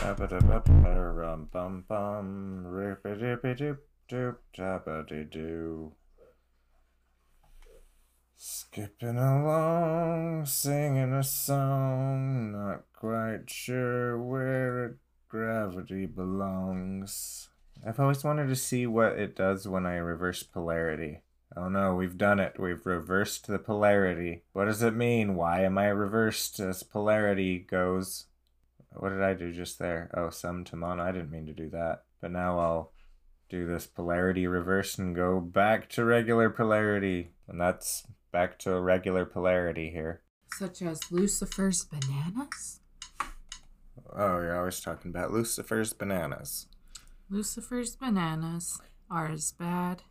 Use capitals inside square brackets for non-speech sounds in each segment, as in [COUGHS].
Bum bum dippy doop doop. Skipping along, singing a song, not quite sure where gravity belongs. I've always wanted to see what it does when I reverse polarity. Oh no, we've done it. We've reversed the polarity. What does it mean? Why am I reversed as polarity goes? What did I do just there? Oh, sum to mono. I didn't mean to do that. But now I'll do this polarity reverse and go back to regular polarity. And that's back to a regular polarity here. Such as Lucifer's bananas? Oh, you're always talking about Lucifer's bananas. Lucifer's bananas are as bad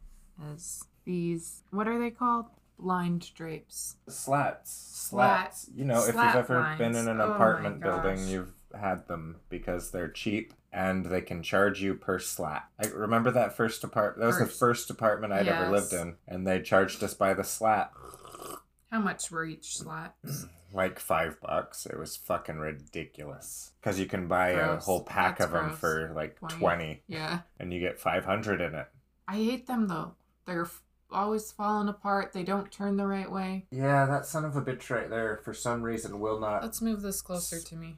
as these. What are they called? Blind drapes. Slats. Slat- Slats. You know, if you've ever lines. been in an Oh apartment building, you've had them because they're cheap and they can charge you per slat. I remember that first apartment. That was the First. first apartment I'd ever lived in, and they charged us by the slat. How much were each slat? [CLEARS THROAT] like five bucks. It was fucking ridiculous. Because you can buy a whole pack That's of them gross. for like 20. 20 Yeah. and you get 500 in it. I hate them though. They're f- always falling apart. They don't turn the right way. Yeah, that son of a bitch right there for some reason will not. Let's move this closer to me.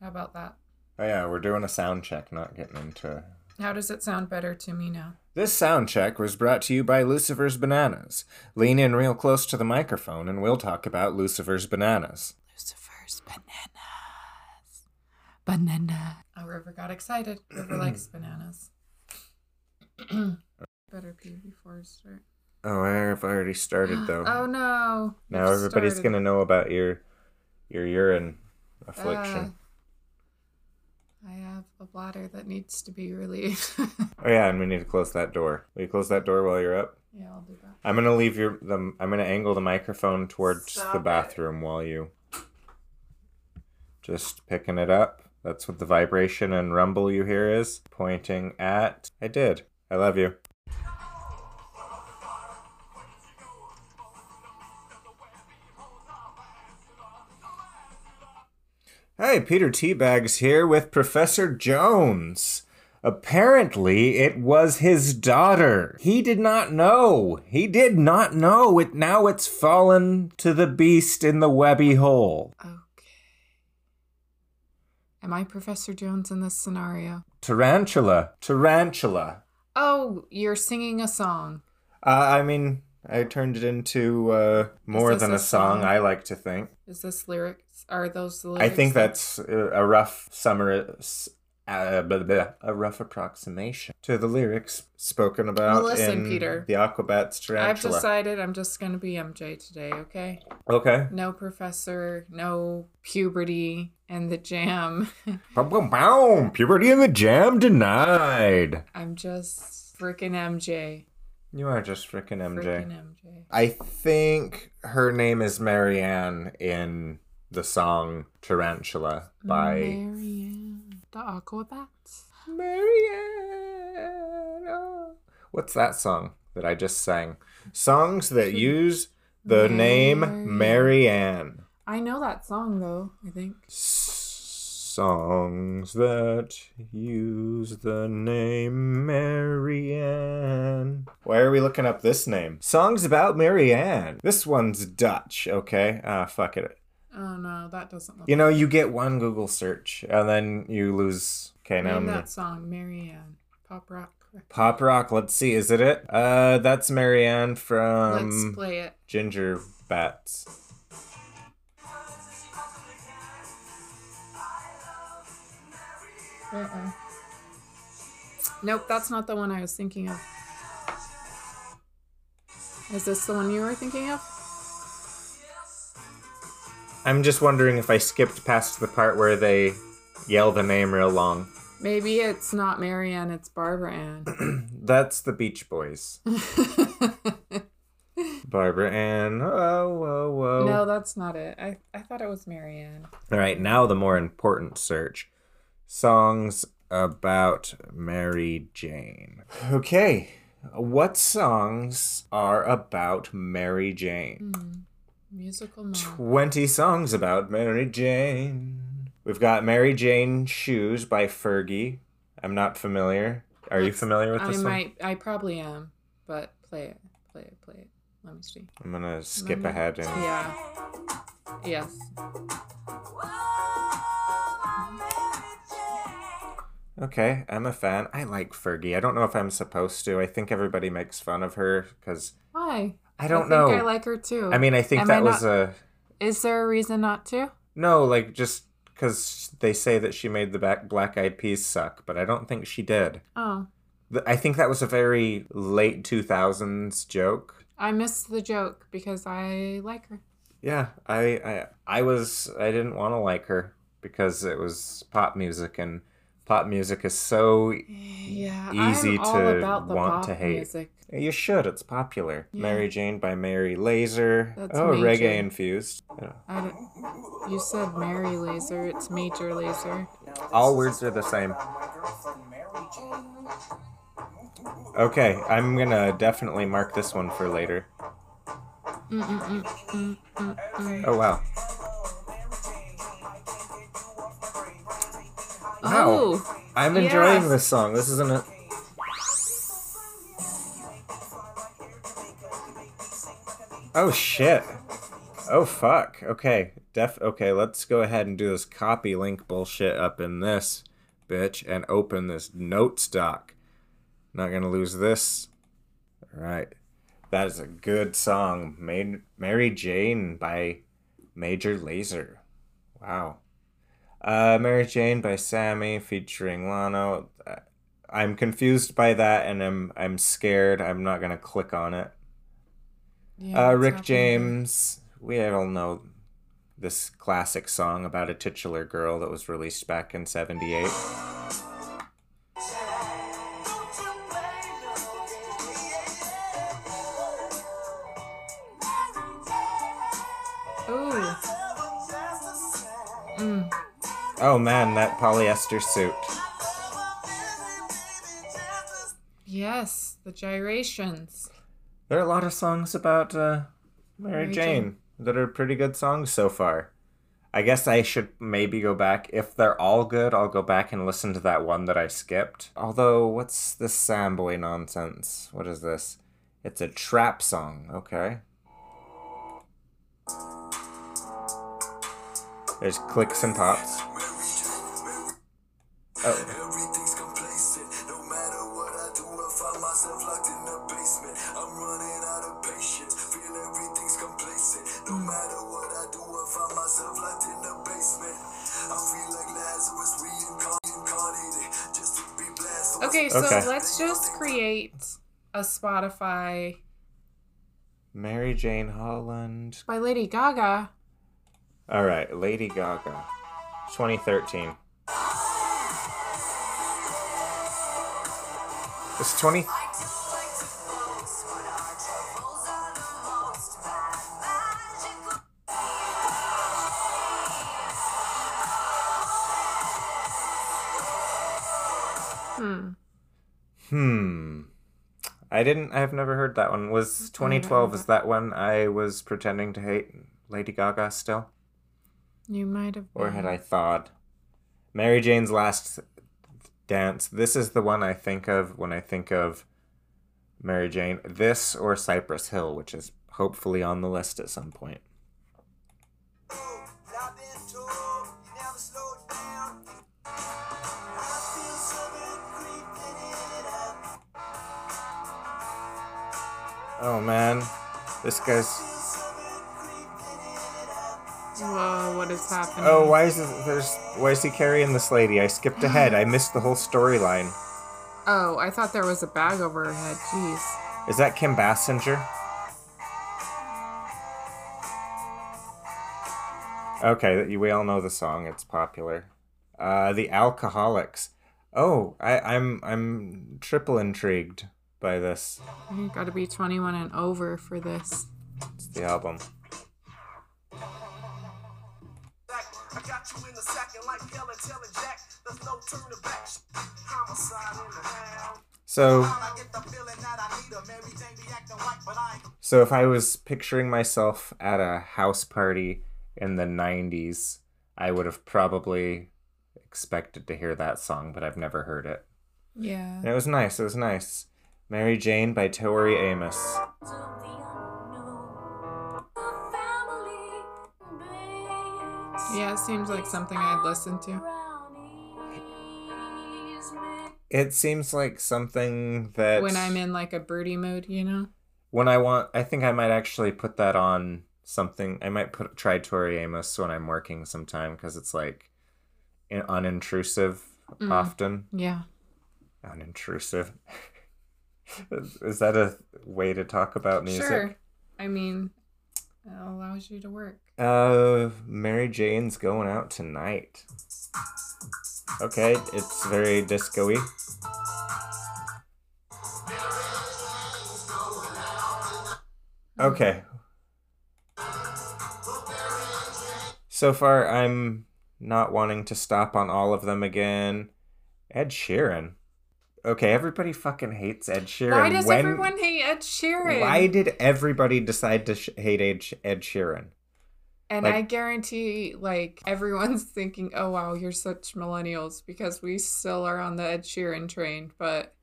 How about that? Oh, yeah, we're doing a sound check, not getting into. How does it sound better to me now? This sound check was brought to you by Lucifer's Bananas. Lean in real close to the microphone and we'll talk about Lucifer's Bananas. Lucifer's bananas. Banana. Oh, River got excited. River likes [CLEARS THROAT] bananas. [CLEARS THROAT] Better pee before we start. Oh, I've already started though. [GASPS] Oh no. now You've everybody's started. gonna know about your your urine affliction. Uh, I have a bladder that needs to be relieved. [LAUGHS] Oh yeah, and we need to close that door. Will you close that door while you're up? yeah, I'll do that. I'm gonna leave your the I'm gonna angle the microphone towards Stop the it. bathroom while you just picking it up. That's what the vibration and rumble you hear is pointing at. I did. I love you. Hey, Peter Teabags here with Professor Jones. Apparently, it was his daughter. He did not know. He did not know. It now it's fallen to the beast in the webby hole. Okay. Am I Professor Jones in this scenario? Tarantula. Tarantula. Oh, you're singing a song. Uh, I mean, I turned it into uh, more than a song, song? I like to think. Is this lyrics? Are those the lyrics? I think that's a rough summary, uh, blah, blah, a rough approximation to the lyrics spoken about listen, in Peter. the Aquabats I've decided I'm just going to be MJ today, okay? Okay. No professor, no puberty, and the jam. [LAUGHS] Boom, boom, boom. Puberty and the jam denied. I'm just freaking MJ. You are just freaking MJ. Freaking MJ. I think her name is Marianne in the song Tarantula by Marianne. The Aquabats. Marianne. oh. What's that song that I just sang? Songs that use the name Marianne. Marianne. I know that song though, I think. Songs that use the name Marianne. Why are we looking up this name? Songs about Marianne. This one's Dutch, okay? Ah, fuck it. Oh no, that doesn't look You know, you get one Google search and then you lose. Okay, now Name I'm that song, Marianne. Pop rock. Pop Rock. Let's see, is it it? Uh, that's Marianne from Let's from play it. Ginger Bats. Uh-uh. Nope, that's not the one I was thinking of. Is this the one you were thinking of? I'm just wondering if I skipped past the part where they yell the name real long. Maybe it's not Marianne, it's Barbara Ann. [CLEARS THROAT] That's the Beach Boys. [LAUGHS] Barbara Ann. Oh, whoa, whoa. no, that's not it. I, I thought it was Marianne. All right, now the more important search songs about Mary Jane. Okay, what songs are about Mary Jane? Hmm. Musical mom. 20 songs about Mary Jane. We've got Mary Jane Shoes by Fergie. I'm not familiar. Are you familiar with I this one? I probably am, but play it. Play it. Play it. Let me see. I'm gonna skip me- ahead and Yeah. Yes. Okay, I'm a fan. I like Fergie. I don't know if I'm supposed to. I think everybody makes fun of her because Why? I don't think know. I like her too. I mean, I think Am that I was not- a is there a reason not to? no, like just because they say that she made the back Black Eyed Peas suck, but I don't think she did. Oh, I think that was a very late 2000s joke. I missed the joke because I like her. Yeah, I I, I was I didn't want to like her because it was pop music and pop music is so Yeah, Easy I'm all to about the want pop to hate. music. you should it's popular. Yeah. Mary Jane by Mary Laser. That's oh, major. reggae infused. Yeah. I don't, you said Mary Laser. It's Major Lazer. All words are the same. Okay, I'm gonna definitely mark this one for later. Oh wow. Oh, I'm enjoying this song. This isn't a. Oh shit. Oh fuck. Okay. Def okay, let's go ahead and do this copy link bullshit up in this bitch and open this notes doc. Not gonna lose this. Alright. That is a good song. Made Mary Jane by Major Lazer. Wow. Uh, Mary Jane by Sammy featuring Lano. Uh, I'm confused by that, and I'm I'm scared. I'm not gonna click on it. yeah, Uh, Rick. James. We all know this classic song about a titular girl that was released back in '78. [GASPS] [LAUGHS] Oh man, that polyester suit. Yes, the gyrations. There are a lot of songs about uh, Mary, Mary Jane, Jane. that are pretty good songs so far. I guess I should maybe go back. If they're all good, I'll go back and listen to that one that I skipped. Although, what's this Samboy nonsense? What is this? It's a trap song. Okay. There's clicks and pops. Oh. Everything's complacent. No matter what I do, I find myself locked in the basement. I'm running out of patience. Feel everything's complacent. No matter what I do, I find myself locked in the basement. I feel like Lazarus reincarnated just to be blasted. Okay, so Okay. let's just create a Spotify Mary Jane Holland. by Lady Gaga. All right, Lady Gaga, 2013. It's 20. Hmm. Hmm. I didn't. I've never heard that one. Was 2012? Is that when I was pretending to hate Lady Gaga still, You might have. or had I thawed? Mary Jane's Last Dance. This is the one I think of when I think of Mary Jane. This or Cypress Hill, which is hopefully on the list at some point. Oh man, this guy's. Whoa, what is happening? Oh, why is it, there's why is he carrying this lady? I skipped [GASPS] ahead. I missed the whole storyline. Oh, I thought there was a bag over her head. Jeez. Is that Kim Basinger? Okay, we all know the song. It's popular. Uh, the Alkaholiks. Oh, I, I'm I'm triple intrigued by this. You gotta be 21 and over for this. It's the album. Got you in the second like Helen telling Jack. There's no turning back. Homicide in the house. So I get the feeling that I need her. Mary Jane be acting white, but I ain't so if I was picturing myself at a house party in the 90s, I would have probably expected to hear that song, but I've never heard it. Yeah. And it was nice. It was nice. Mary Jane by Tori Amos. Yeah, it seems like something I'd listen to. It seems like something that When I'm in like a birdie mood, you know? when I want, I think I might actually put that on something. I might put try Tori Amos when I'm working sometime because it's like in- unintrusive Mm. often. Yeah. Unintrusive. [LAUGHS] Is- that a way to talk about music? Sure. I mean, allows you to work. Uh, Mary Jane's going out tonight. Okay, it's very disco-y. Okay. So far, I'm not wanting to stop on all of them again. Ed Sheeran. Okay, everybody fucking hates Ed Sheeran. Why does When- everyone hate Ed Sheeran? Why did everybody decide to sh- hate Ed, Ed Sheeran? And like- I guarantee, like, everyone's thinking, oh, wow, you're such millennials because we still are on the Ed Sheeran train. But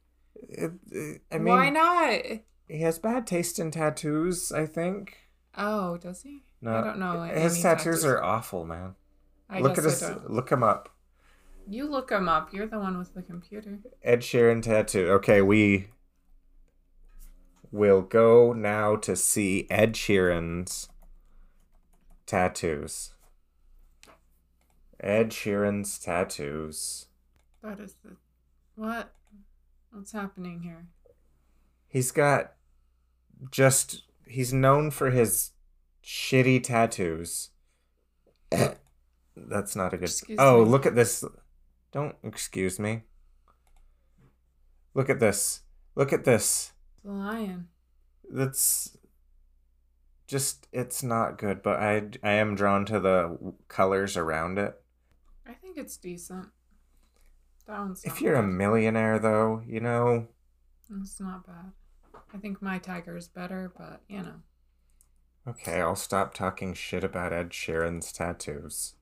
I mean, why not? he has bad taste in tattoos. I think. Oh, does he? No, I don't know. His any tattoos, are awful, man. I look at his. Look him up. You look him up. You're the one with the computer. Ed Sheeran tattoo. Okay, we will go now to see Ed Sheeran's tattoos. Ed Sheeran's tattoos. That is the. What? What's happening here? He's got just he's known for his shitty tattoos. [COUGHS] That's not a good. Excuse oh, me. look at this. Don't excuse me. Look at this. Look at this. The lion. That's just it's not good, but I I am drawn to the colors around it. I think it's decent. That one's. If you're a millionaire though, you know, It's not bad. I think my tiger is better, but you know. Okay, I'll stop talking shit about Ed Sheeran's tattoos.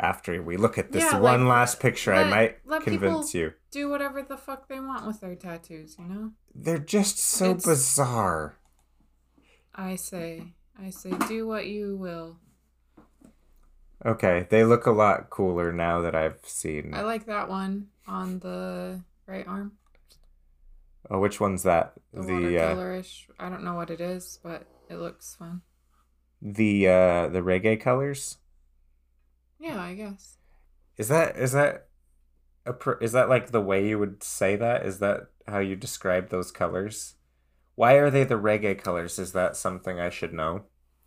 After we look at this Yeah, one like, last picture, I might let convince you. Do whatever the fuck they want with their tattoos, you know? They're just so It's- bizarre. I say, I say, do what you will. Okay, they look a lot cooler now that I've seen. I like that one on the right arm. Oh, which one's that? The, The uh. I don't know what it is, but it looks fun. the uh, the reggae colors. Yeah, I guess. Is that is that a pr- is that like the way you would say that? Is that how you describe those colors? Why are they the reggae colors? Is that something I should know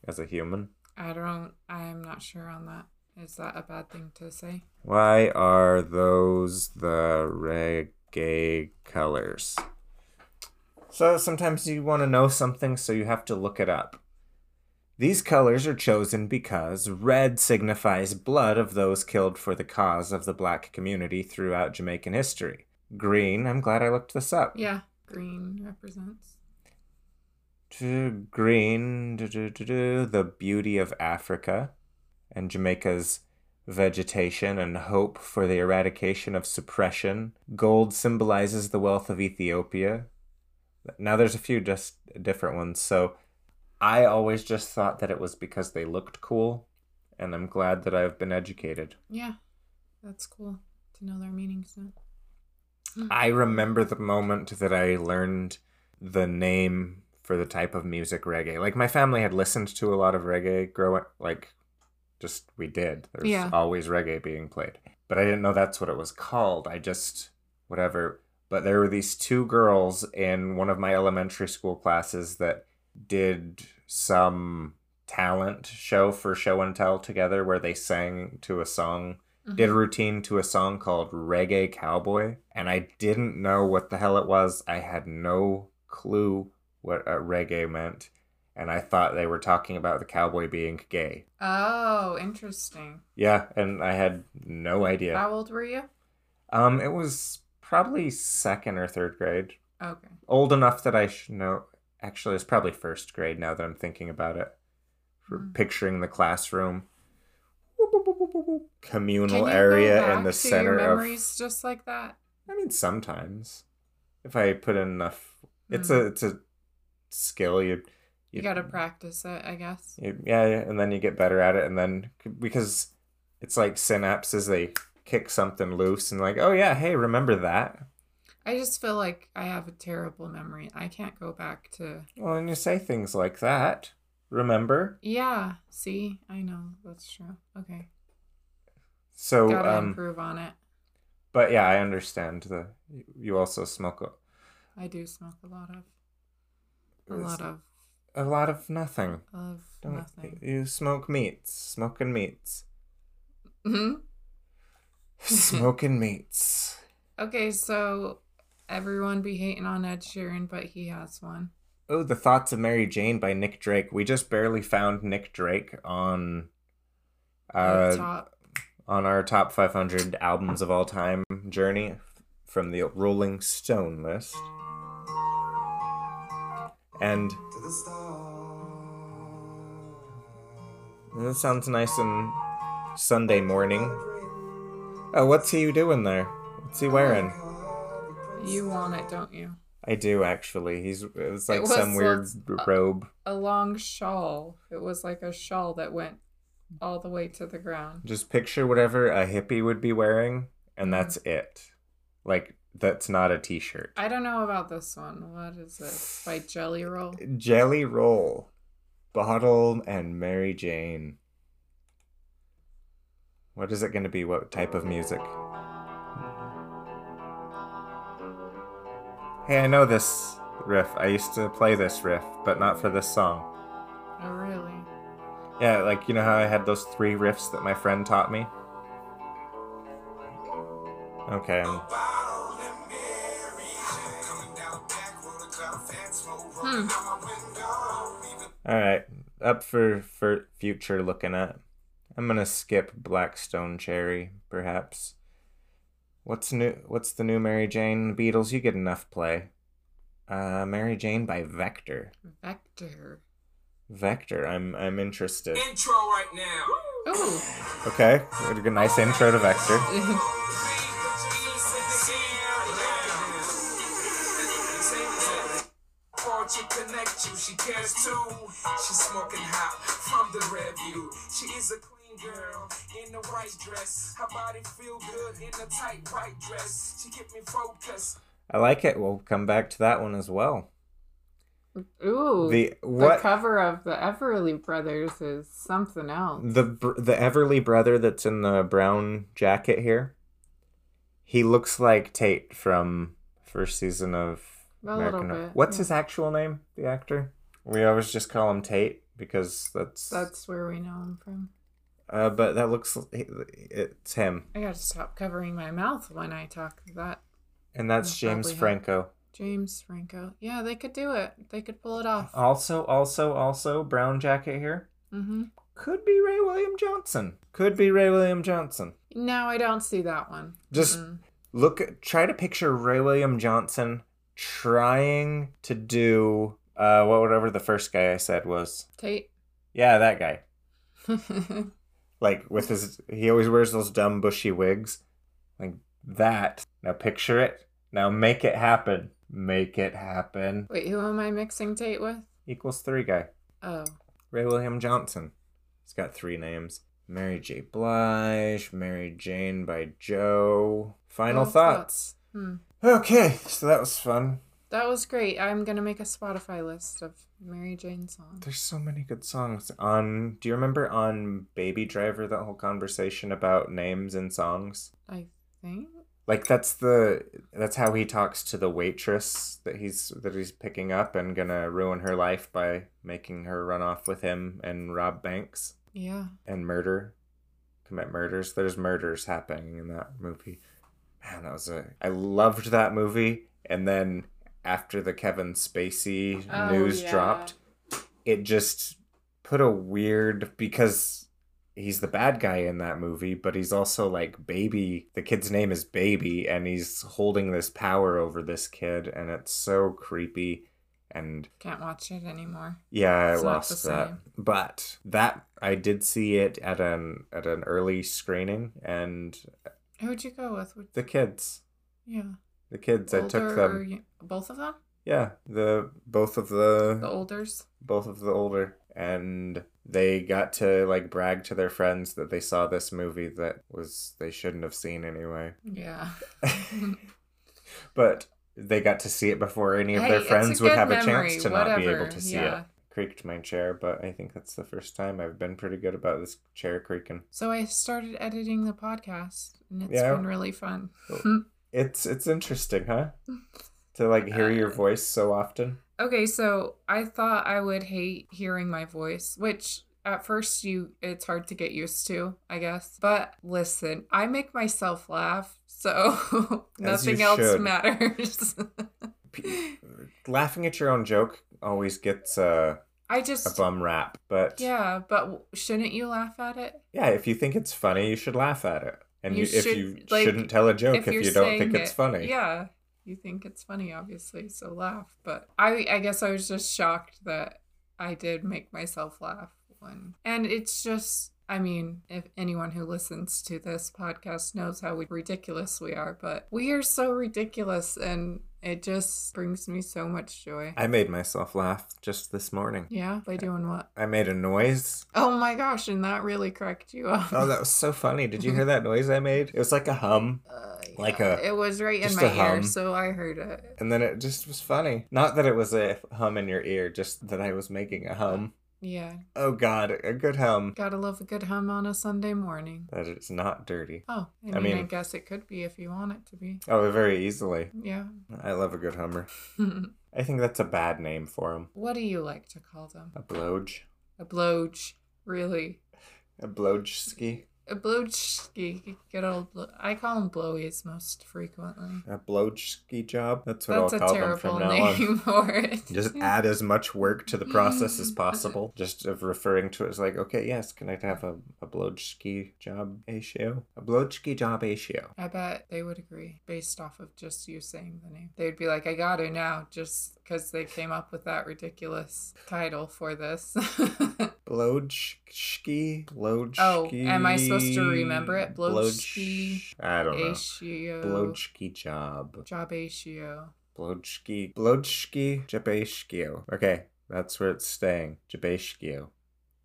as a human? I don't. I'm not sure on that. Is that a bad thing to say? Why are those the reggae colors? So sometimes you want to know something, so you have to look it up. These colors are chosen because red signifies blood of those killed for the cause of the black community throughout Jamaican history. Green, I'm glad I looked this up. Yeah, green represents. to green, do, do, do, do, the beauty of Africa and Jamaica's vegetation and hope for the eradication of suppression. Gold symbolizes the wealth of Ethiopia. Now there's a few just different ones. So I always just thought that it was because they looked cool, and I'm glad that I've been educated. Yeah, that's cool to know their meanings. Then. Hmm. I remember the moment that I learned the name for the type of music reggae. Like my family had listened to a lot of reggae growing like just we did. There's Yeah. always reggae being played. But I didn't know that's what it was called. I just whatever. But there were these two girls in one of my elementary school classes that did some talent show for show and tell together where they sang to a song did a routine to a song called Reggae Cowboy, and I didn't know what the hell it was. I had no clue what a reggae meant, and I thought they were talking about the cowboy being gay. Oh, interesting. Yeah, and I had no idea. How old were you? Um, it was probably second or third grade, Okay. old enough that I should know. Actually, it's probably first grade now that I'm thinking about it. For Hmm. picturing the classroom. Whoop, whoop, whoop, whoop, whoop. communal you area in the to center your of memories just like that? I mean sometimes if I put in enough it's Hmm. a it's a skill you You gotta practice it, I guess. you- yeah, yeah, and then you get better at it and then because it's like synapses they kick something loose and like, "Oh yeah, hey, remember that?" I just feel like I have a terrible memory. I can't go back to. Well, and you say things like that. Remember? Yeah, see, I know that's true. Okay, So gotta um improve on it. but yeah, I understand the you also smoke a, I do smoke a lot of, a lot of, a lot of nothing. of Don't nothing. you smoke meats? Smoking meats. hmm Smoking [LAUGHS] meats. Okay, so everyone be hating on Ed Sheeran, but he has one. Oh, The Thoughts of Mary Jane by Nick Drake. We just barely found Nick Drake on uh on our top 500 albums of all time journey from the Rolling Stone list. And To the stars. that sounds nice and Sunday morning. Oh, what's he doing there? What's he wearing? You want it, don't you? I do actually. He's it's like It was some weird robe. A long shawl. It was like a shawl that went all the way to the ground. Just picture whatever a hippie would be wearing, and mm-hmm. that's it. Like that's not a t-shirt. I don't know about this one. What is it? By Jelly Roll? Jelly Roll, Bottle, and Mary Jane. What is it going to be? What type of music? Hey, I know this riff. I used to play this riff, but not for this song. Oh, really? Yeah, like you know how I had those three riffs that my friend taught me? Okay. um, Hmm. All right, up for for future looking at. I'm gonna skip Black Stone Cherry, perhaps. What's new? What's the new Mary Jane Beatles? You get enough play. Uh, Mary Jane by Vector. Vector. Vector. I'm I'm interested. Intro right now. Ooh. Okay, we had a nice intro to Vector. [LAUGHS] She connect you, she cares too. She's smoking hot from the review. She is a clean girl in the white dress. Her body feel good in a tight white dress. She keep me focused. I like it. We'll come back to that one as well. Ooh. The The cover of the Everly Brothers is something else. The the Everly brother that's in the brown jacket here. He looks like Tate from first season of A little American. bit, What's yeah. his actual name? The actor. We always just call him Tate because that's. That's where we know him from. Uh, but that looks. It's him, I gotta stop covering my mouth when I talk that. and that's That's James probably him. Franco. James Franco. Yeah, they could do it. They could pull it off. Also, also, also, brown jacket here. Mm-hmm. Could be Ray William Johnson. Could be Ray William Johnson. No, I don't see that one. Just Mm-mm. look try to picture Ray William Johnson trying to do uh what whatever the first guy I said was. Tate. Yeah, that guy. [LAUGHS] Like with his he always wears those dumb bushy wigs. Like that. Now picture it. Now make it happen. Make it happen. Wait, who am I mixing Tate with? Equals 3 guy. Oh. Ray William Johnson. He's got three names. Mary J. Blige, Mary Jane by Joe. Final Well, thoughts. Hmm. Okay, so that was fun. That was great. I'm gonna make a Spotify list of Mary Jane songs. There's so many good songs on. Do you remember on Baby Driver that whole conversation about names and songs? I think. Like that's the that's how he talks to the waitress that he's that he's picking up and gonna ruin her life by making her run off with him and rob banks Yeah. and murder, commit murders. There's murders happening in that movie. Man, that was a. I loved that movie, and then after the Kevin Spacey Oh, news yeah. dropped, it just put a weird because he's the bad guy in that movie, but he's also like baby. The kid's name is Baby, and he's holding this power over this kid, and it's so creepy. and Can't watch it anymore. yeah, I It's not lost that. But that I did see it at an at an early screening, and Who'd you go with? The kids, Yeah. The kids, I took them. both of them? Yeah, the both of The the olders? both of the older, and they got to like brag to their friends that they saw this movie that was they shouldn't have seen anyway. Yeah. [LAUGHS] but they got to see it before any of Hey, their friends would have memory, a chance to not be able to see yeah. it. Creaked my chair, but I think that's the first time I've been pretty good about this chair creaking. So I started editing the podcast and it's Yeah. been really fun. [LAUGHS] It's it's interesting, huh? [LAUGHS] To like hear your Uh, voice so often. Okay, so I thought I would hate hearing my voice, which at first you it's hard to get used to, I guess. But listen, I make myself laugh, so [LAUGHS] nothing else should. matters. P- laughing at your own joke always gets a, I just a bum rap, but yeah, but shouldn't you laugh at it? yeah, if you think it's funny, you should laugh at it. And You you, if should, you like, shouldn't tell a joke if, you're you don't think it's it- funny. Yeah, you think it's funny, obviously, so laugh. But I, I guess I was just shocked that I did make myself laugh when, and it's just. I mean, if anyone who listens to this podcast knows how ridiculous we are, but we are so ridiculous and it just brings me so much joy. I made myself laugh just this morning. Yeah, by doing what? I made a noise. Oh my gosh, and that really cracked you up. Oh, that was so funny. Did you hear that noise I made? It was like a hum. Uh, like a- It was right in my ear, so I heard it. And then it just was funny. Not that it was a hum in your ear, just that I was making a hum. Yeah, Oh god, a good hum. gotta love a good hum on a Sunday morning. That it's not dirty. Oh, I mean, I I, guess it could be if you want it to be. Oh, very easily. Yeah. I love a good hummer. [LAUGHS] I think that's a bad name for him. what do you like to call them? A blowj. A blowj, really? A blowjski. A blowjski. Good old. Blo- I call them blowies most frequently. A blowjski job. That's what That's I'll call them from now on. name for it. [LAUGHS] Just add as much work to the process as [LAUGHS] possible. Just of referring to it as like, okay, yes, can I have a, a blowjski job ratio? A blowjski job ratio. I bet they would agree based off of just you saying the name. They'd be like, I got it now just because they came up with that ridiculous title for this. [LAUGHS] Blowjski? Blowjski? Oh, am I supposed to remember it? Blowjski? I don't know. Atio. Blowjski job. Jobbatio. Blowjski. Blowjski Jabashkio. Okay, that's where it's staying. Jabashkio.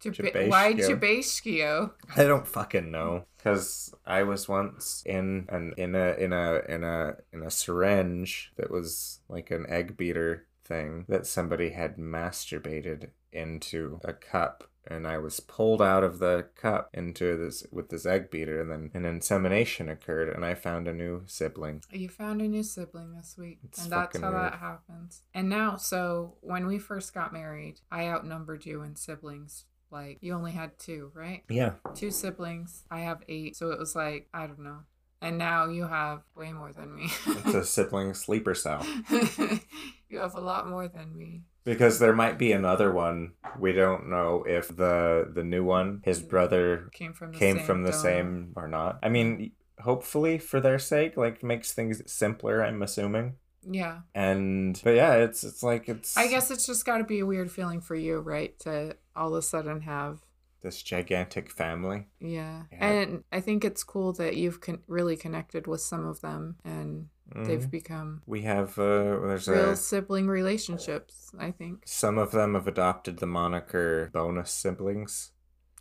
Jaba- why. Jabaskio? I don't fucking know because I was once in an in a in a in a in a syringe that was like an egg beater thing that somebody had masturbated into a cup and I was pulled out of the cup into this with this egg beater and then an insemination occurred and I found a new sibling. You found a new sibling this week, It's and that's how weird. that happens. And now, so when we first got married, I outnumbered you in siblings. Like you only had two, right? Yeah. Two siblings. I have eight, so it was like I don't know. And now you have way more than me. It's a [LAUGHS] sibling sleeper cell. [LAUGHS] you have a lot more than me. Because there might be another one. We don't know if the the new one, his brother Came from the came same from the same or not. I mean, hopefully for their sake, like makes things simpler. I'm assuming. Yeah. And but yeah, it's it's like it's. I guess it's just got to be a weird feeling for you, right? To all of a sudden have this gigantic family. Yeah. Yeah. And I think it's cool that you've con- really connected with some of them and they've Mhm. become We have uh, there's real a sibling relationships, I think. some of them have adopted the moniker bonus siblings.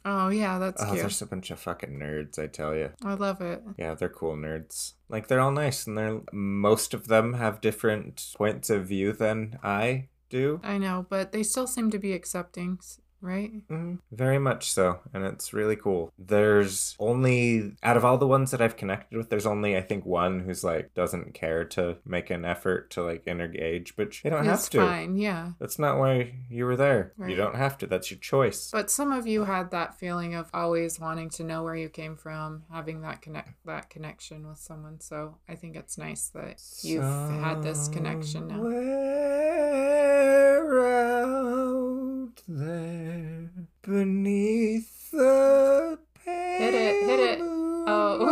Oh, yeah, that's oh, cute. there's a bunch of fucking nerds, I tell you. I love it. Yeah, they're cool nerds. Like they're all nice, and they're most of them have different points of view than I do. I know, but they still seem to be accepting, right? Mhm. Very much so, and it's really cool. There's only out of all the ones that I've connected with, there's only I think one who's like doesn't care to make an effort to like engage, but they don't It's have to. fine, yeah. That's not why you were there. Right. You don't have to. That's your choice. But some of you had that feeling of always wanting to know where you came from, having that connect that connection with someone. So I think it's nice that you've had this connection now. Somewhere there beneath the Hit it, hit it. Oh.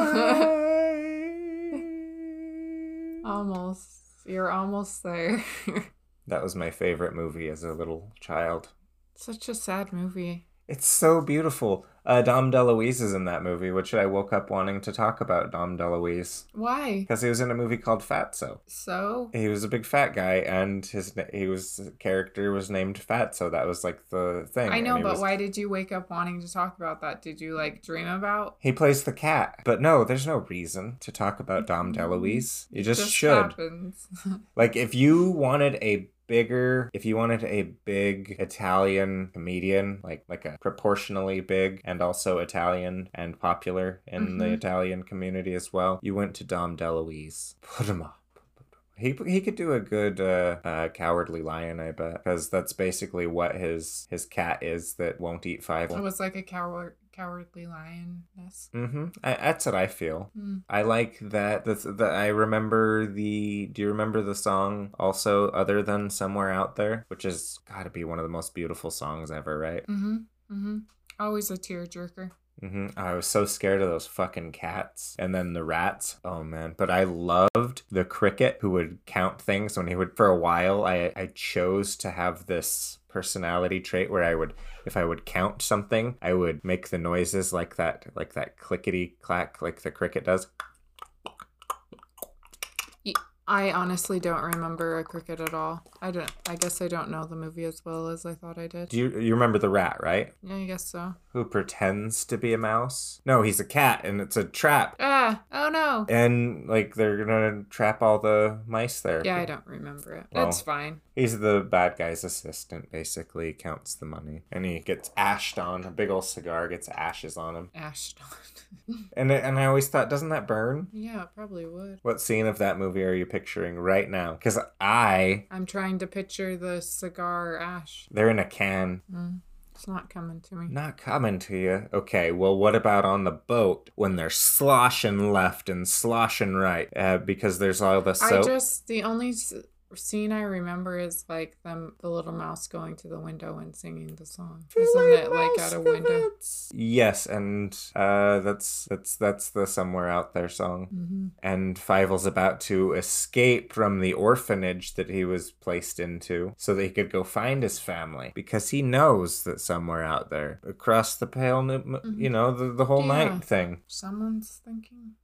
[LAUGHS] Almost. You're almost there. [LAUGHS] That was my favorite movie as a little child. Such a sad movie. It's so beautiful. Uh, Dom DeLuise is in that movie, which I woke up wanting to talk about Dom DeLuise Why? because he was in a movie called Fatso. So? He was a big fat guy, and his he was his character was named Fatso. That was like the thing. I know, but was- why did you wake up wanting to talk about that? Did you like dream about? He plays the cat, but no, there's no reason to talk about Dom DeLuise. You just, Just should. happens. [LAUGHS] Like if you wanted a bigger if you wanted a big Italian comedian, like like a proportionally big and also Italian and popular in the Mhm. Italian community as well, you went to Dom DeLuise. Put him up. He, he could do a good uh, uh, cowardly lion, I bet, because that's basically what his his cat is that won't eat five. it was like a coward, cowardly lioness. Mm-hmm. I, that's what I feel. Hmm. I like that. The, the I remember the. Do you remember the song also other than somewhere out there, which has got to be one of the most beautiful songs ever, right? Mm-hmm. Mm-hmm. Always a tearjerker. Hmm I was so scared of those fucking cats and then the rats. Oh man! But I loved the cricket who would count things when he would. For a while, I I chose to have this personality trait where I would if I would count something, I would make the noises like that like that clickety clack like the cricket does. I honestly don't remember a cricket at all. I don't. I guess I don't know the movie as well as I thought I did. Do you you remember the rat, right? yeah, I guess so. Who pretends to be a mouse? No, he's a cat and it's a trap. Ah! Oh no! And like they're gonna trap all the mice there. Yeah, I don't remember it. Well. That's fine. He's the bad guy's assistant, basically, counts the money. And he gets ashed on. A big old cigar gets ashes on him. Ashton. [LAUGHS] And it, and I always thought, doesn't that burn? yeah, it probably would. What scene of that movie are you picturing right now? Because I, I'm trying to picture the cigar ash. they're in a can. Mm, it's not coming to me. Not coming to you. Okay, well, what about on the boat when they're sloshing left and sloshing right? Uh, because there's all the soap? I just the only scene I remember is like them, the little mouse going to the window and singing the song. Isn't it like out a window? Yes, and uh, that's that's that's the somewhere out there song. hmm And Fievel's about to escape from the orphanage that he was placed into, so that he could go find his family because he knows that somewhere out there, across the pale, nu- m you know, the the whole Yeah. night thing. Someone's thinking.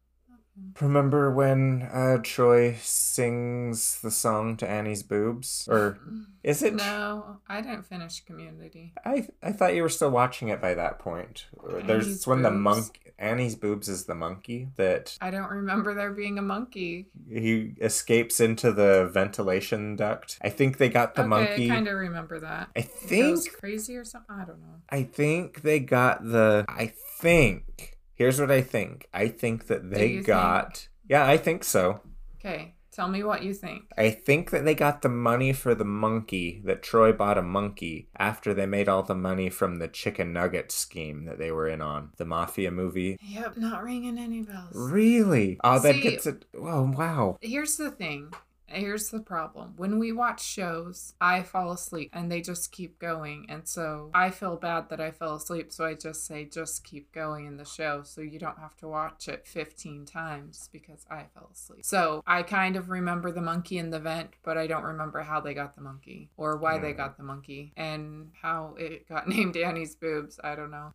Remember when uh, Troy sings the song to Annie's boobs, or is it? No, I didn't finish Community. I I thought you were still watching it by that point. There's Annie's when the monk Annie's boobs is the monkey that I don't remember there being a monkey. he escapes into the ventilation duct. I think they got the okay, monkey. I kind of remember that. I It think goes crazy or something. I don't know. I think they got the I think here's what I think. I think that they got Yeah, I think so. Okay, tell me what you think. I think that they got the money for the monkey, that Troy bought a monkey after they made all the money from the chicken nugget scheme that they were in on. The mafia movie. Yep, not ringing any bells. Really? Oh, that See- gets it. Oh, wow. Here's the thing. Here's the problem. When we watch shows, I fall asleep and they just keep going. And so I feel bad that I fell asleep. So I just say, just keep going in the show. So you don't have to watch it 15 times because I fell asleep. So I kind of remember the monkey in the vent, but I don't remember how they got the monkey or why they Hmm. got the monkey and how it got [LAUGHS] named Annie's boobs. I don't know.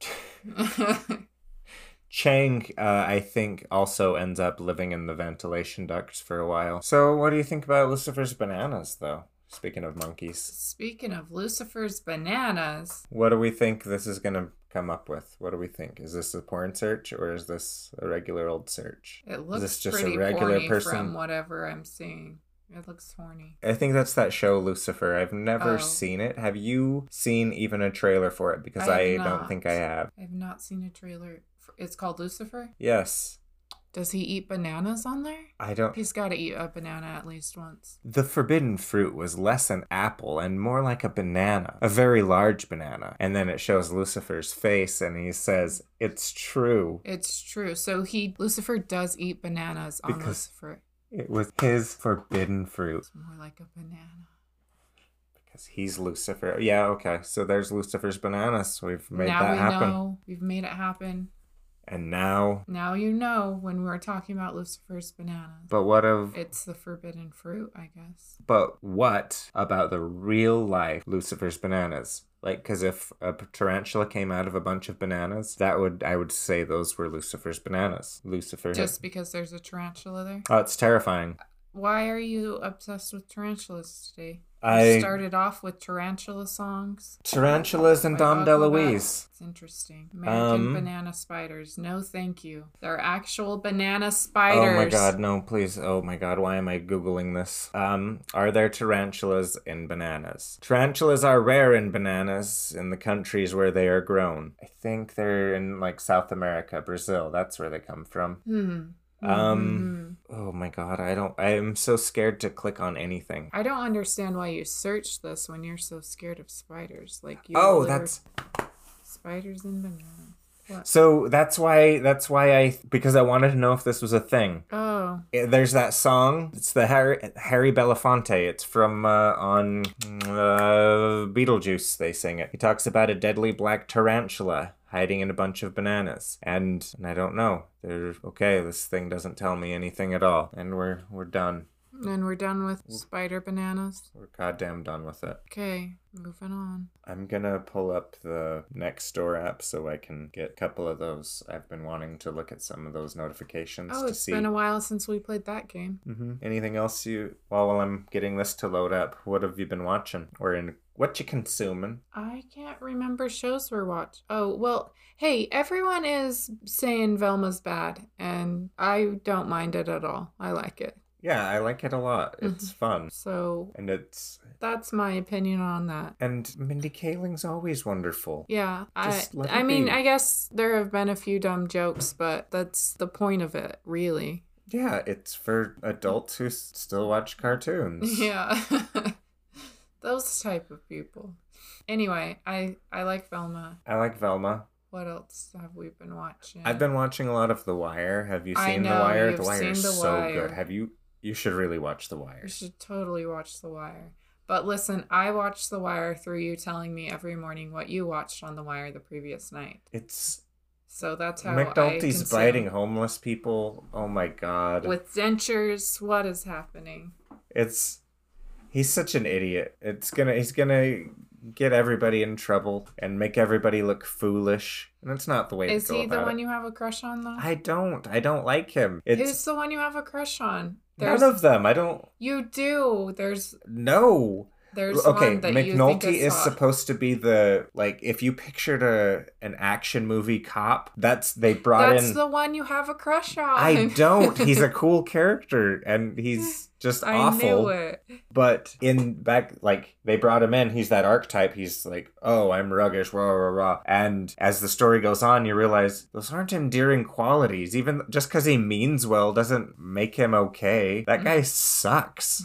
[LAUGHS] [LAUGHS] Chang, uh, I think, also ends up living in the ventilation ducts for a while. So, what do you think about Lucifer's bananas, though? Speaking of monkeys, Speaking of Lucifer's bananas, what do we think this is going to come up with? What do we think? Is this a porn search or is this a regular old search? It looks this just a pretty regular porny person? from whatever I'm seeing. It looks horny. I think that's that show Lucifer. I've never Oh. seen it. Have you seen even a trailer for it? Because I I, don't think I have. I've not seen a trailer. It's called Lucifer. Yes. Does he eat bananas on there? I don't. He's got to eat a banana at least once. The forbidden fruit was less an apple and more like a banana, a very large banana. And then it shows Lucifer's face and he says, It's true. It's true. So he Lucifer does eat bananas on Because- Lucifer. It was his forbidden fruit It's more like a banana. because he's Lucifer. Yeah, okay. So there's Lucifer's bananas. We've made now that we happen. know we've made it happen. And now, Now you know when we were talking about Lucifer's bananas. but what of It's the forbidden fruit, I guess. But what about the real life Lucifer's bananas? Like, because if a tarantula came out of a bunch of bananas, that would I would say those were Lucifer's bananas. Lucifer. had- Just because there's a tarantula there. oh, it's terrifying. Why are you obsessed with tarantulas today? You I started off with tarantula songs. tarantulas and Dom DeLuise. It's interesting. American Um, banana spiders. No, thank you. They're actual banana spiders. Oh my god, no, please. Oh my god, why am I Googling this? Um, are there tarantulas in bananas? Tarantulas are rare in bananas in the countries where they are grown. I think they're in like South America, Brazil. That's where they come from. Hmm. Um, Mhm. Oh my god, I don't, I am so scared to click on anything. I don't understand why you searched this when you're so scared of spiders. Like you. Oh, that's spiders and bananas. What? so that's why, that's why I, because I wanted to know if this was a thing. Oh, Eh, There's that song. It's the Harry, Harry Belafonte. It's from uh, on uh, Beetlejuice. They sing it. He talks about a deadly black tarantula hiding in a bunch of bananas, and, and I don't know. They're okay. This thing doesn't tell me anything at all, and we're we're done. and we're done with spider bananas. We're goddamn done with it. Okay, moving on. I'm gonna pull up the Nextdoor app so I can get a couple of those. I've been wanting to look at some of those notifications Oh, it's see. been a while since we played that game. hmm Anything else you? Well, while I'm getting this to load up, what have you been watching or in? What you consuming? I can't remember shows we're watch. Oh well, hey, everyone is saying Velma's bad, and I don't mind it at all. I like it. Yeah, I like it a lot. It's mm-hmm. fun, So and it's that's my opinion on that. and Mindy Kaling's always wonderful. Yeah, Just I I mean, be. I guess there have been a few dumb jokes, but that's the point of it, really. Yeah, it's for adults who s- still watch cartoons. [LAUGHS] Yeah. [LAUGHS] Those type of people. Anyway, I I like Velma. I like Velma. What else have we been watching? I've been watching a lot of The Wire. Have you seen The Wire? The Wire is The so Wire. good. Have you? You should really watch The Wire. You should totally watch The Wire. But listen, I watched The Wire through you telling me every morning what you watched on The Wire the previous night. It's So that's how I McNulty's biting homeless people. Oh my god. with dentures. What is happening? It's he's such an idiot. It's gonna he's gonna get everybody in trouble and make everybody look foolish. And it's not the way Is to go he the one it. you have a crush on though? I don't. I don't like him. It's Who's the one you have a crush on? There's... none of them. I don't You do. There's No. there's okay, one that you think McNulty is hot. supposed to be the like if you pictured a an action movie cop, that's they brought That's in That's the one you have a crush on. I don't. He's a [LAUGHS] cool character and he's just I awful. knew it. But in back, like they brought him in, he's that archetype. He's like, oh, I'm ruggish, rah rah rah. And as the story goes on, you realize those aren't endearing qualities. Even just because he means well doesn't make him okay. That guy sucks.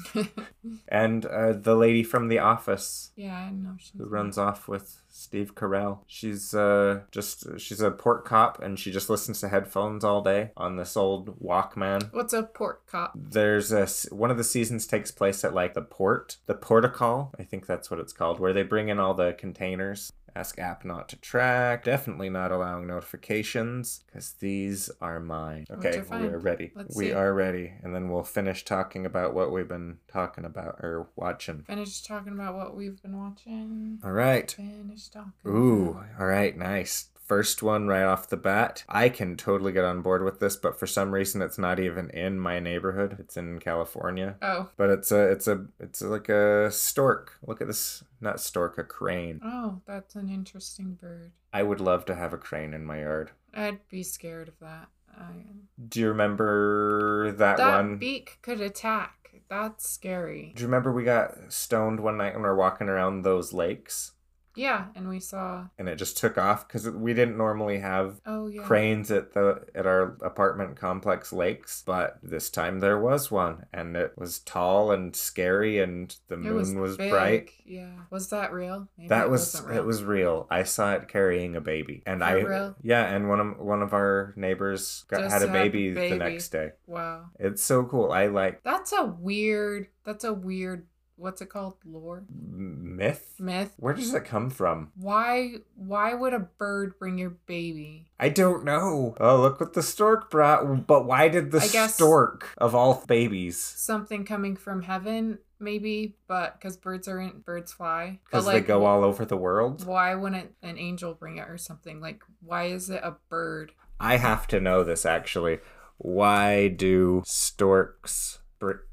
[LAUGHS] and uh, the lady from The Office Yeah, I know she's who runs off with Steve Carell. She's uh just she's a port cop and she just listens to headphones all day on this old Walkman What's a port cop? there's a one of the seasons takes place at like the port the portical i think that's what it's called where they bring in all the containers ask app not to track definitely not allowing notifications because these are mine okay we are ready Let's we see. are ready and then we'll finish talking about what we've been talking about or watching Finish talking about what we've been watching. all right Finish talking. Ooh, all right, nice. First one right off the bat. I can totally get on board with this, but for some reason it's not even in my neighborhood. It's in California. Oh. But it's a it's a it's like a stork. Look at this not stork, a crane. Oh, that's an interesting bird. I would love to have a crane in my yard. I'd be scared of that. I, Do you remember that, that one? beak could attack. That's scary. Do you remember we got stoned one night when we were walking around those lakes Yeah, and we saw. and it just took off because we didn't normally have Oh yeah. cranes at the at our apartment complex lakes but this time there was one and it was tall and scary and the It moon was, big. bright Yeah. Was that real? Maybe that was wasn't it was real i saw it carrying a baby and i real? yeah and one of one of our neighbors got, had a baby, baby. the next day Wow. it's so cool i like That's a weird. That's a weird what's it called? Lore? Myth? Myth? Where does it come from? Why why would a bird bring your baby? I don't know. Oh, look what the stork brought. But why did the stork, of all babies, Something coming from heaven, maybe, but because birds aren't birds fly. Because they go all over the world? why wouldn't an angel bring it or something? Like why is it a bird? I have to know this actually. Why do storks br-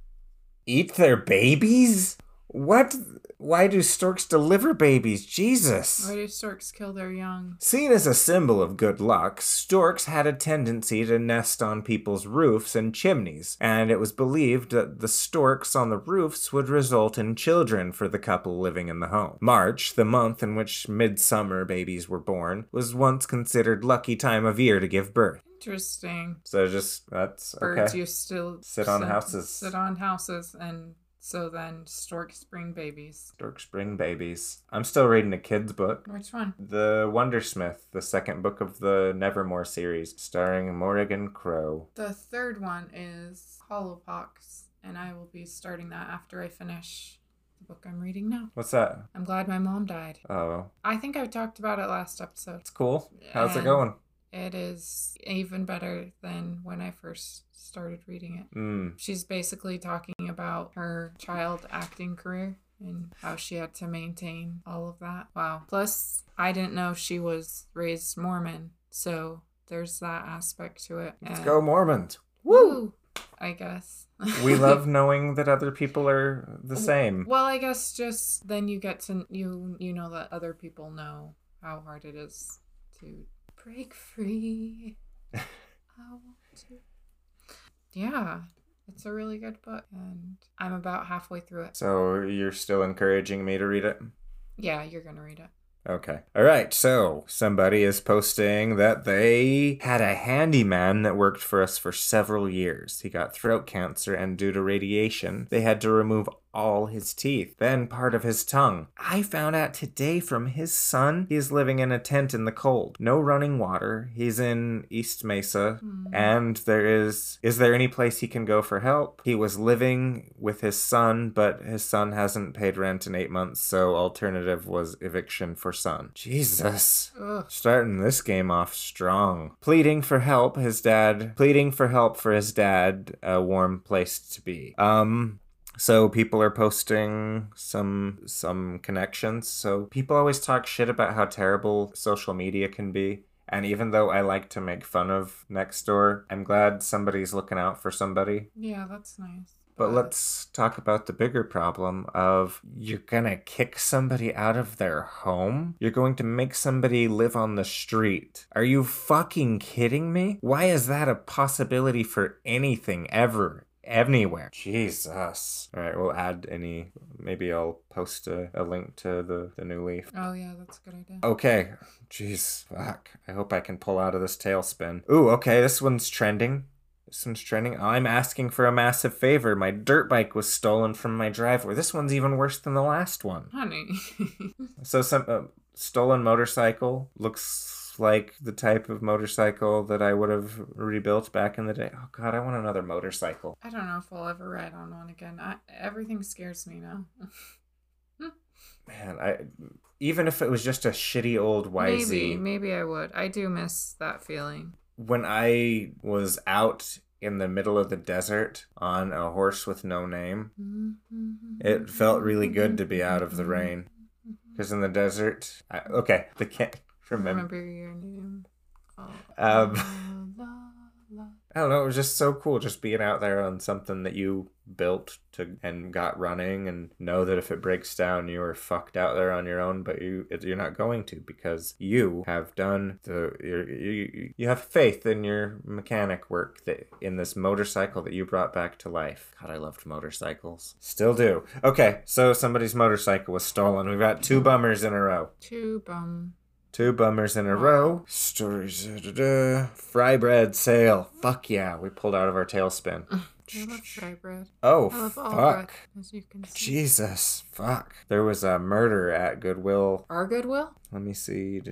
eat their babies? What? Why do storks deliver babies? Jesus. Why do storks kill their young? Seen as a symbol of good luck, storks had a tendency to nest on people's roofs and chimneys, and it was believed that the storks on the roofs would result in children for the couple living in the home. March, the month in which midsummer babies were born, was once considered lucky time of year to give birth. Interesting. So just that's Birds okay. used to Sit on houses. Sit on houses, and so then storks bring babies. Storks bring babies. I'm still reading a kid's book. Which one? The Wundersmith, the second book of the Nevermoor series, starring Morrigan Crow. The third one is Hollowpox, and I will be starting that after I finish the book I'm reading now. What's that? I'm glad my mom died. Oh, I think I talked about it last episode. it's cool. How's it going? It is even better than when I first started reading it. Mm. She's basically talking about her child acting career and how she had to maintain all of that. Wow. Plus, I didn't know she was raised Mormon, so there's that aspect to it. Let's And- go Mormons. Woo! I guess. We [LAUGHS] love knowing that other people are the same. Well, I guess just then you get to you you know that other people know how hard it is to break free. [LAUGHS] I want to. Yeah, it's a really good book, and I'm about halfway through it. So you're still encouraging me to read it? Yeah, you're gonna read it. Okay. All right. So somebody is posting that they had a handyman that worked for us for several years. He got throat cancer, and due to radiation, they had to remove all his teeth, then part of his tongue. I found out today from his son he is living in a tent in the cold. No running water. He's in East Mesa, and there is. Is there any place he can go for help? He was living with his son, but his son hasn't paid rent in eight months, so alternative was eviction for son. Jesus. Ugh. Starting this game off strong. Pleading for help, his dad. Pleading for help for his dad, a warm place to be. Um. So people are posting some some connections. So people always talk shit about how terrible social media can be. And even though I like to make fun of Nextdoor, I'm glad somebody's looking out for somebody. Yeah, that's nice. But let's talk about the bigger problem of you're gonna kick somebody out of their home? You're going to make somebody live on the street. Are you fucking kidding me? Why is that a possibility for anything ever? Anywhere. Jesus. Alright, we'll add any. Maybe I'll post a, a link to the, the new leaf. Oh yeah, that's a good idea. Okay. Jeez, fuck. I hope I can pull out of this tailspin. Ooh, okay, this one's trending. This one's trending. I'm asking for a massive favor. My dirt bike was stolen from my driveway. This one's even worse than the last one. Honey. [LAUGHS] So, some uh, stolen motorcycle looks like the type of motorcycle that I would have rebuilt back in the day. Oh, God, I want another motorcycle. I don't know if I'll ever ride on one again. I, everything scares me now. [LAUGHS] Man, I even if it was just a shitty old YZ. maybe, maybe I would. I do miss that feeling. when I was out in the middle of the desert on a horse with no name, it felt really good to be out of the rain. Mm-hmm. Because in the desert, I, okay, the can't remember. Remember your name. Oh, [LAUGHS] Um, la, la. I don't know. It was just so cool, just being out there on something that you built to and got running, and know that if it breaks down, you are fucked out there on your own. But you you're not going to because you have done the you you have faith in your mechanic work that in this motorcycle that you brought back to life. God, I loved motorcycles. Still do. Okay, so somebody's motorcycle was stolen. We've got two bummers in a row. Two bum. Two bummers in a row. Stories. Fry bread sale. Fuck yeah. We pulled out of our tailspin. [LAUGHS] I love fry bread. Oh, I love all fuck. bread, as you can see. Jesus. Fuck. There was a murder at Goodwill. Our Goodwill? Let me see.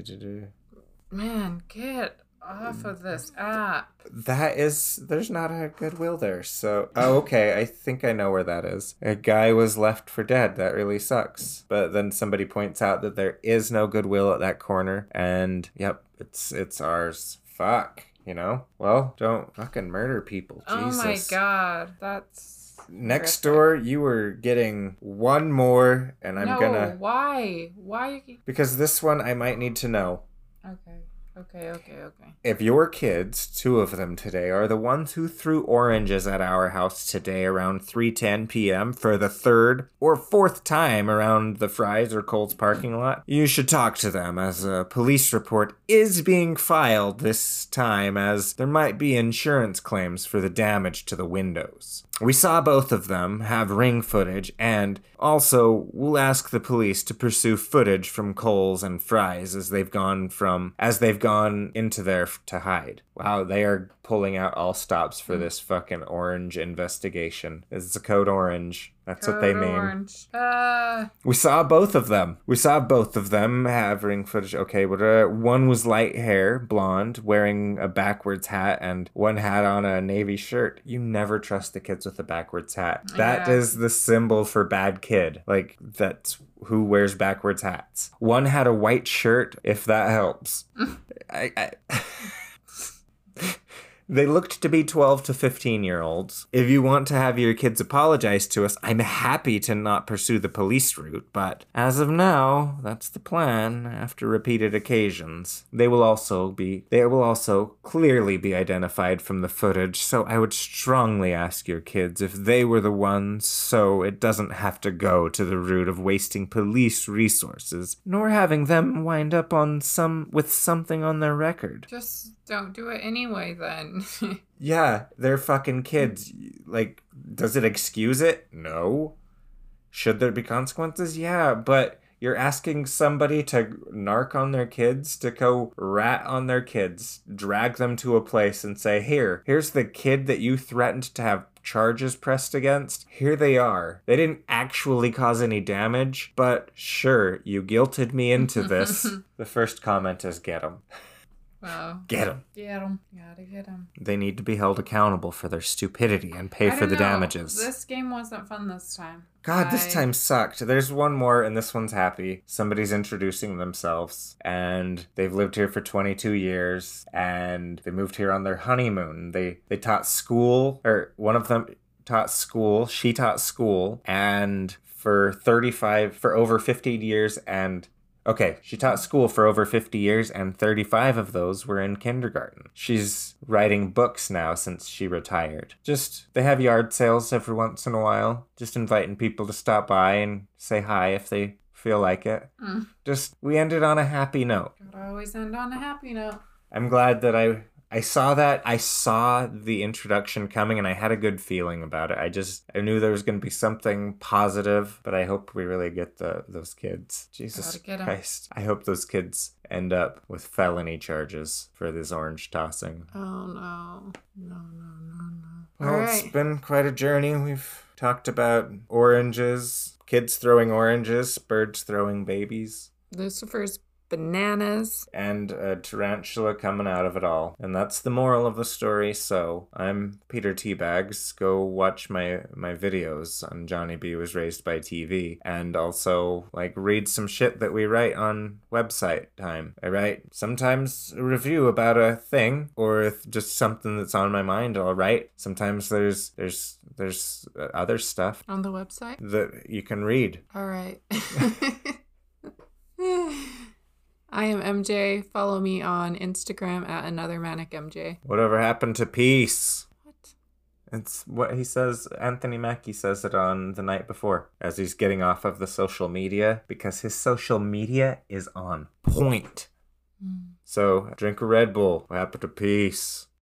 Man, get off of this app. That is, there's not a goodwill there. So, oh, okay, I think I know where that is. A guy was left for dead. That really sucks. But then somebody points out that there is no goodwill at that corner, and yep, it's it's ours. Fuck, you know. Well, don't fucking murder people. Jesus. Oh my god, that's Next door, you were getting one more, and I'm no, gonna why? Why? because this one I might need to know. Okay, okay, okay, okay. If your kids, two of them today, are the ones who threw oranges at our house today around 3:10 p.m. for the third or fourth time around the Fry's or Kohl's parking lot, you should talk to them as a police report is being filed this time as there might be insurance claims for the damage to the windows. We saw both of them have ring footage, and also we'll ask the police to pursue footage from Kohl's and Fry's as they've gone from as they've gone into there to hide. Wow, they are pulling out all stops for hmm. this fucking orange investigation. It's a code orange. That's what they mean. Orange. Uh, We saw both of them. We saw both of them have ring footage. Okay, but uh, one was light hair, blonde, wearing a backwards hat, and one had on a navy shirt. You never trust the kids with a backwards hat. That Yeah. is the symbol for bad kid. Like that's who wears backwards hats. One had a white shirt. If that helps. [LAUGHS] I. I [LAUGHS] They looked to be 12 to 15 year olds. If you want to have your kids apologize to us, I'm happy to not pursue the police route, but as of now, that's the plan after repeated occasions. They will also be they will also clearly be identified from the footage, so I would strongly ask your kids if they were the ones so it doesn't have to go to the route of wasting police resources, nor having them wind up on some with something on their record. just don't do it anyway then. [LAUGHS] Yeah, they're fucking kids. Like, does it excuse it? No. Should there be consequences? Yeah, but you're asking somebody to narc on their kids, to go rat on their kids, drag them to a place and say, Here, here's the kid that you threatened to have charges pressed against. Here they are. They didn't actually cause any damage, but sure, you guilted me into this. [LAUGHS] the first comment is get them. [LAUGHS] wow. Get them. Get him. Gotta get him. They need to be held accountable for their stupidity and pay for the damages. This game wasn't fun this time. God, this time sucked. There's one more, and this one's happy. Somebody's introducing themselves, and they've lived here for 22 years, and they moved here on their honeymoon. They they taught school, or one of them taught school. She taught school, and for 35, for over 15 years, and Okay, she taught school for over 50 years, and 35 of those were in kindergarten. She's writing books now since she retired. Just, they have yard sales every once in a while, just inviting people to stop by and say hi if they feel like it. Mm. Just, we ended on a happy note. Gotta always end on a happy note. I'm glad that I. I saw that. I saw the introduction coming and I had a good feeling about it. I just I knew there was going to be something positive, but I hope we really get the those kids. Jesus Gotta get 'em. Christ. I hope those kids end up with felony charges for this orange tossing. Oh no. No, no, no, no. Well, All it's right. been quite a journey. We've talked about oranges, kids throwing oranges, birds throwing babies. Lucifer's bananas. and a tarantula coming out of it all. And that's the moral of the story. So I'm Peter Teabags. Go watch my my videos on Johnny B was raised by TV, and also like read some shit that we write on website time. I write sometimes a review about a thing or just something that's on my mind. I'll write. Sometimes there's there's there's other stuff On the website? that you can read. All right. [LAUGHS] [LAUGHS] I am MJ. Follow me on Instagram at another manic MJ. Whatever happened to peace? What? It's what he says. Anthony Mackie says it on the night before as he's getting off of the social media because his social media is on point. Mm. So drink a Red Bull. What happened to peace?